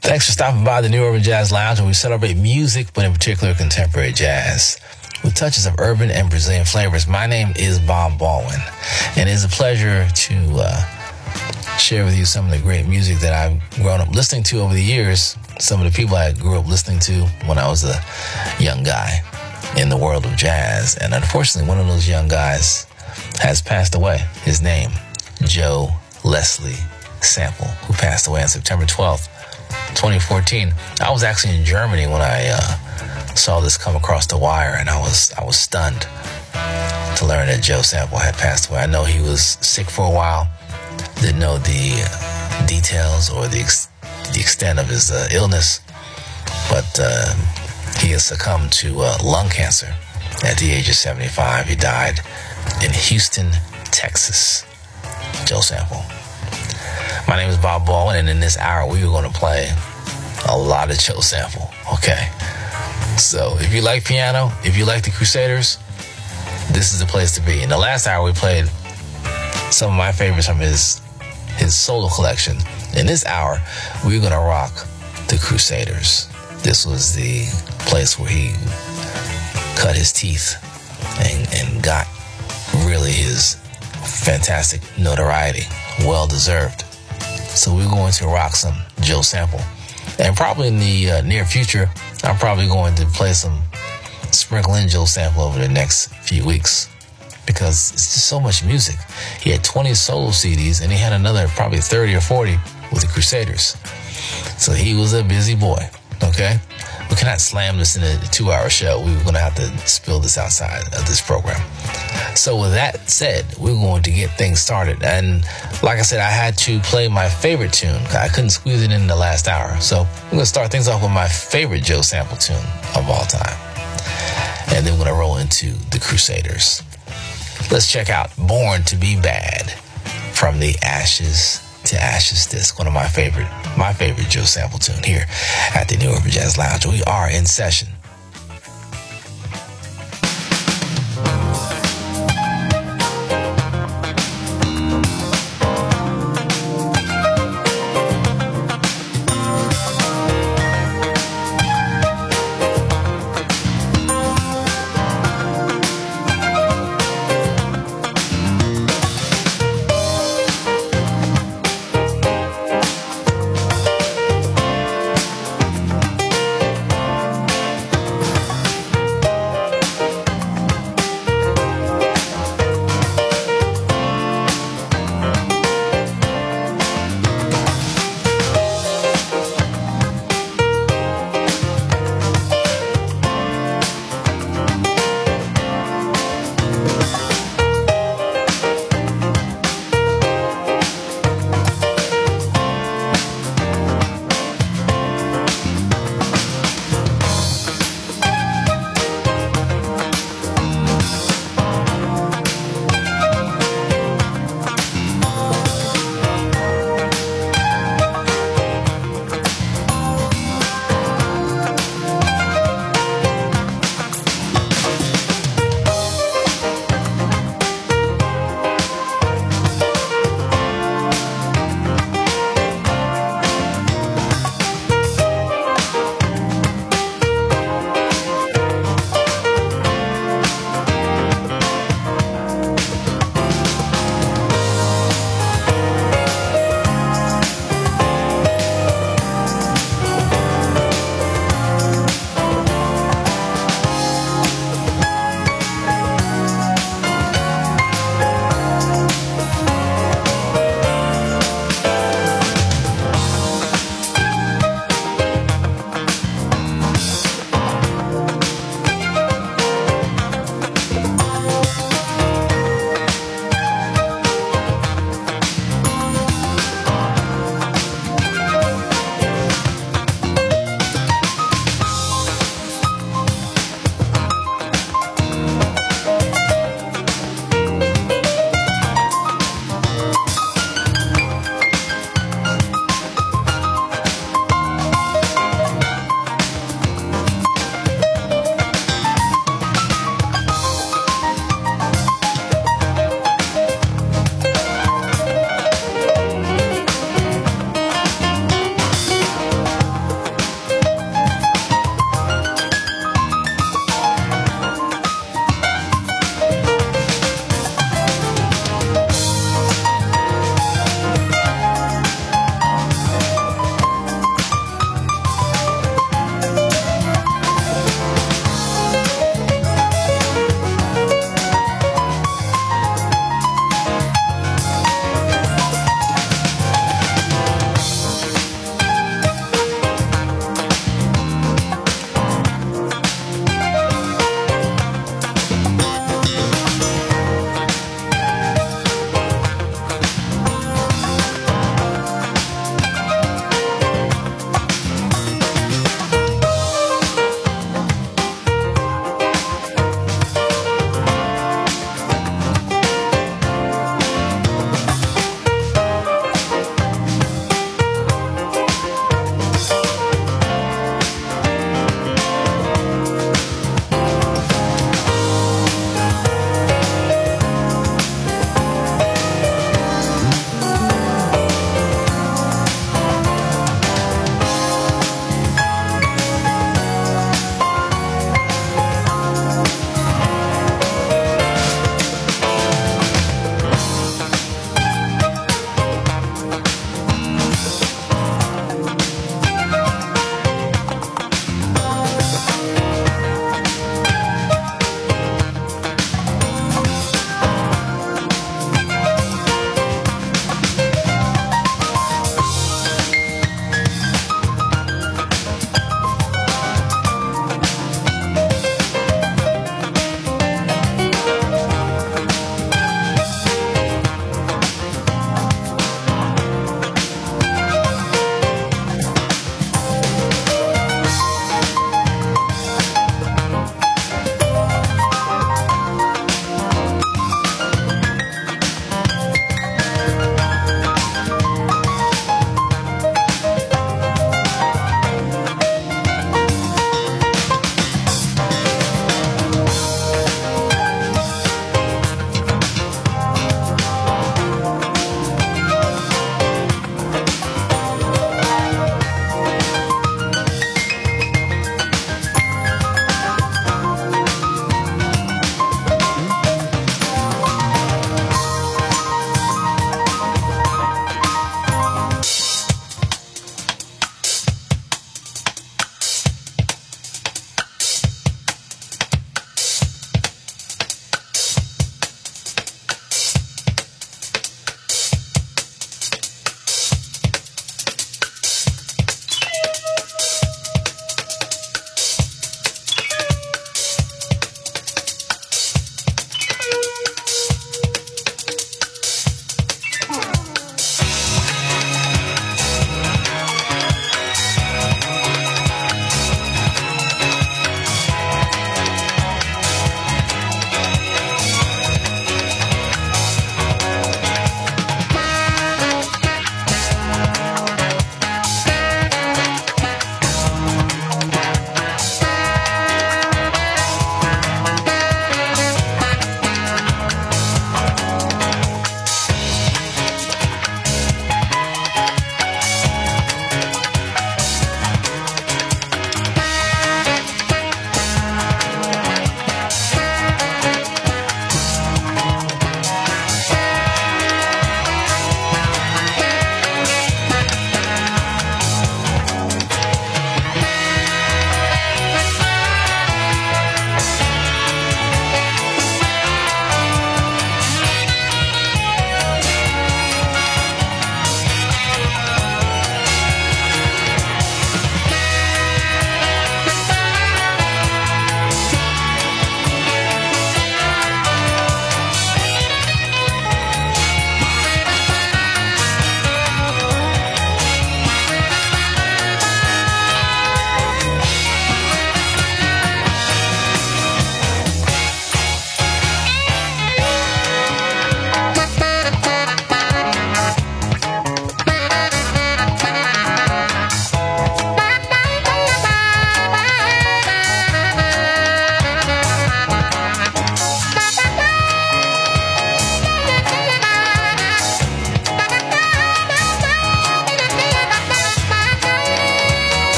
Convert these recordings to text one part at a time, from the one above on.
Thanks for stopping by the New Urban Jazz Lounge, where we celebrate music, but in particular contemporary jazz, with touches of urban and Brazilian flavors. My name is Bob Baldwin, and it is a pleasure to uh, share with you some of the great music that I've grown up listening to over the years. Some of the people I grew up listening to when I was a young guy in the world of jazz. And unfortunately, one of those young guys has passed away. His name, Joe Leslie Sample, who passed away on September 12th. 2014. I was actually in Germany when I uh, saw this come across the wire, and I was I was stunned to learn that Joe Sample had passed away. I know he was sick for a while, didn't know the details or the ex- the extent of his uh, illness, but uh, he has succumbed to uh, lung cancer at the age of 75. He died in Houston, Texas. Joe Sample. My name is Bob Baldwin, and in this hour, we are going to play a lot of Joe Sample. Okay. So if you like piano, if you like the Crusaders, this is the place to be. In the last hour, we played some of my favorites from his his solo collection. In this hour, we're going to rock the Crusaders. This was the place where he cut his teeth and, and got really his fantastic notoriety. Well deserved. So we're going to rock some Joe Sample. And probably in the uh, near future, I'm probably going to play some sprinkling Joe Sample over the next few weeks because it's just so much music. He had 20 solo CDs and he had another probably 30 or 40 with the Crusaders. So he was a busy boy, okay? We cannot slam this in a two hour show. We are going to have to spill this outside of this program. So, with that said, we're going to get things started. And like I said, I had to play my favorite tune. I couldn't squeeze it in the last hour. So, we're going to start things off with my favorite Joe Sample tune of all time. And then we're going to roll into the Crusaders. Let's check out Born to Be Bad from the Ashes to Ashes disc, one of my favorite, my favorite Joe Sample tune here at the New Urban Jazz Lounge. We are in session.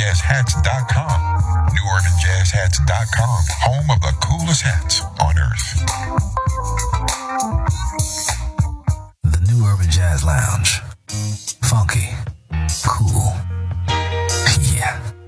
newurbanjazzhats.com. Newurbanjazzhats.com, home of the coolest hats on earth. The New Urban Jazz Lounge. Funky. Cool. Yeah.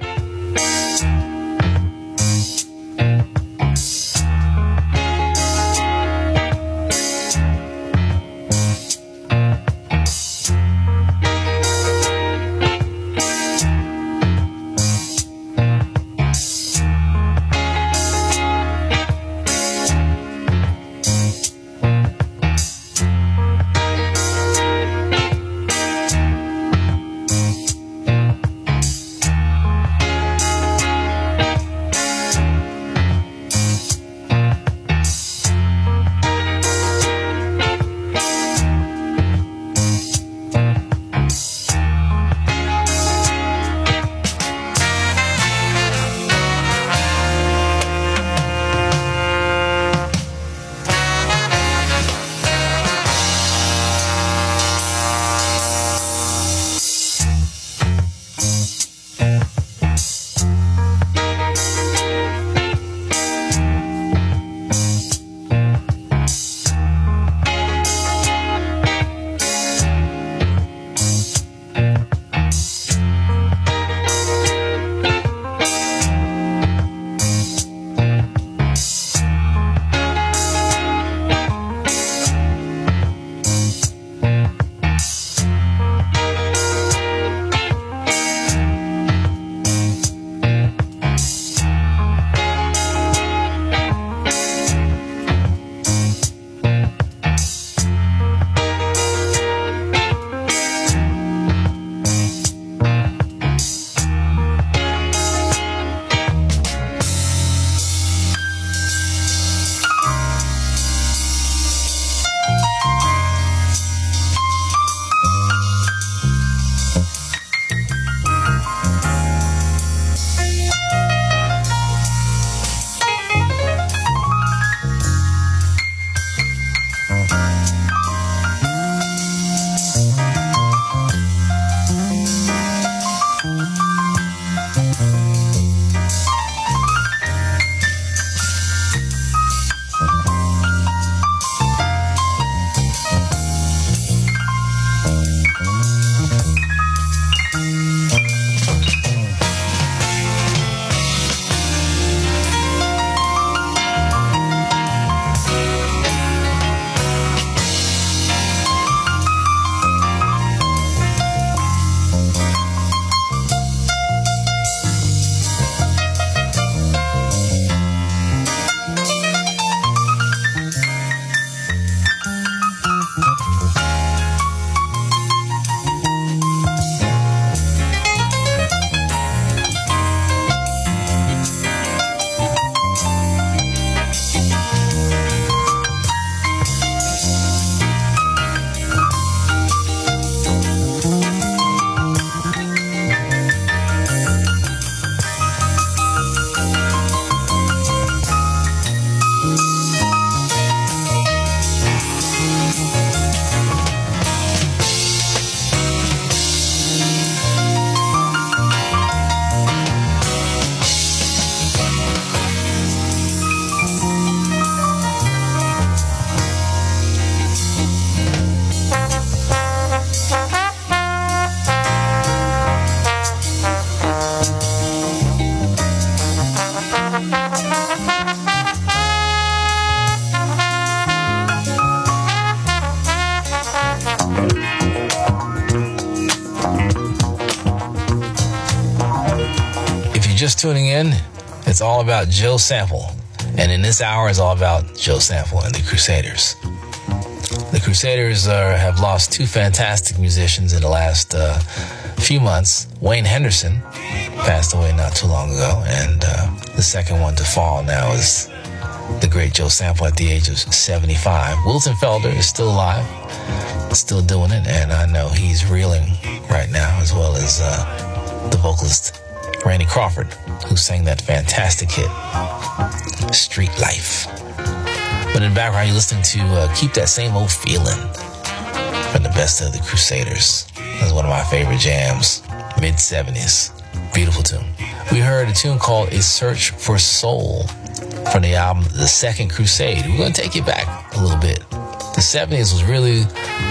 Tuning in, it's all about Joe Sample. And in this hour, it's all about Joe Sample and the Crusaders. The Crusaders uh, have lost two fantastic musicians in the last uh, few months. Wayne Henderson passed away not too long ago, and uh, the second one to fall now is the great Joe Sample at the age of 75. Wilton Felder is still alive, still doing it, and I know he's reeling right now, as well as uh, the vocalist Randy Crawford, who sang that fantastic hit, Street Life. But in the background, you're listening to uh, Keep That Same Old Feeling from the best of the Crusaders. That's one of my favorite jams, mid 70s. Beautiful tune. We heard a tune called A Search for Soul from the album The Second Crusade. We're going to take you back a little bit. The 70s was really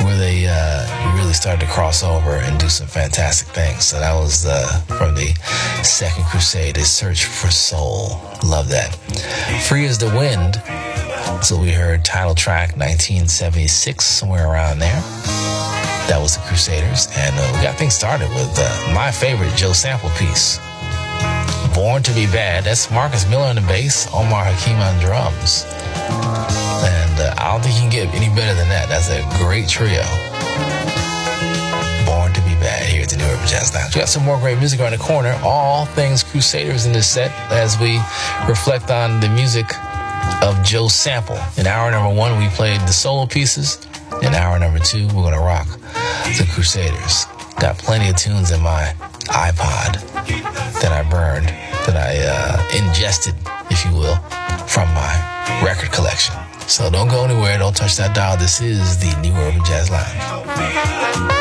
where they uh, really started to cross over and do some fantastic things. So that was uh, from the Second Crusade, A Search for Soul. Love that. Free as the Wind. So we heard title track 1976, somewhere around there. That was the Crusaders. And uh, we got things started with uh, my favorite Joe Sample piece. Born to be Bad. That's Marcus Miller on the bass, Omar Hakim on drums. Uh, I don't think you can get any better than that. That's a great trio. Born to be Bad here at the New Urban Jazz Lounge. We got some more great music around the corner. All things Crusaders in this set as we reflect on the music of Joe Sample. In hour number one, we played the solo pieces. In hour number two, we're going to rock the Crusaders. Got plenty of tunes in my iPod that I burned, that I uh, ingested, if you will, from my record collection. So don't go anywhere. Don't touch that dial. This is the New Urban Jazz Lounge.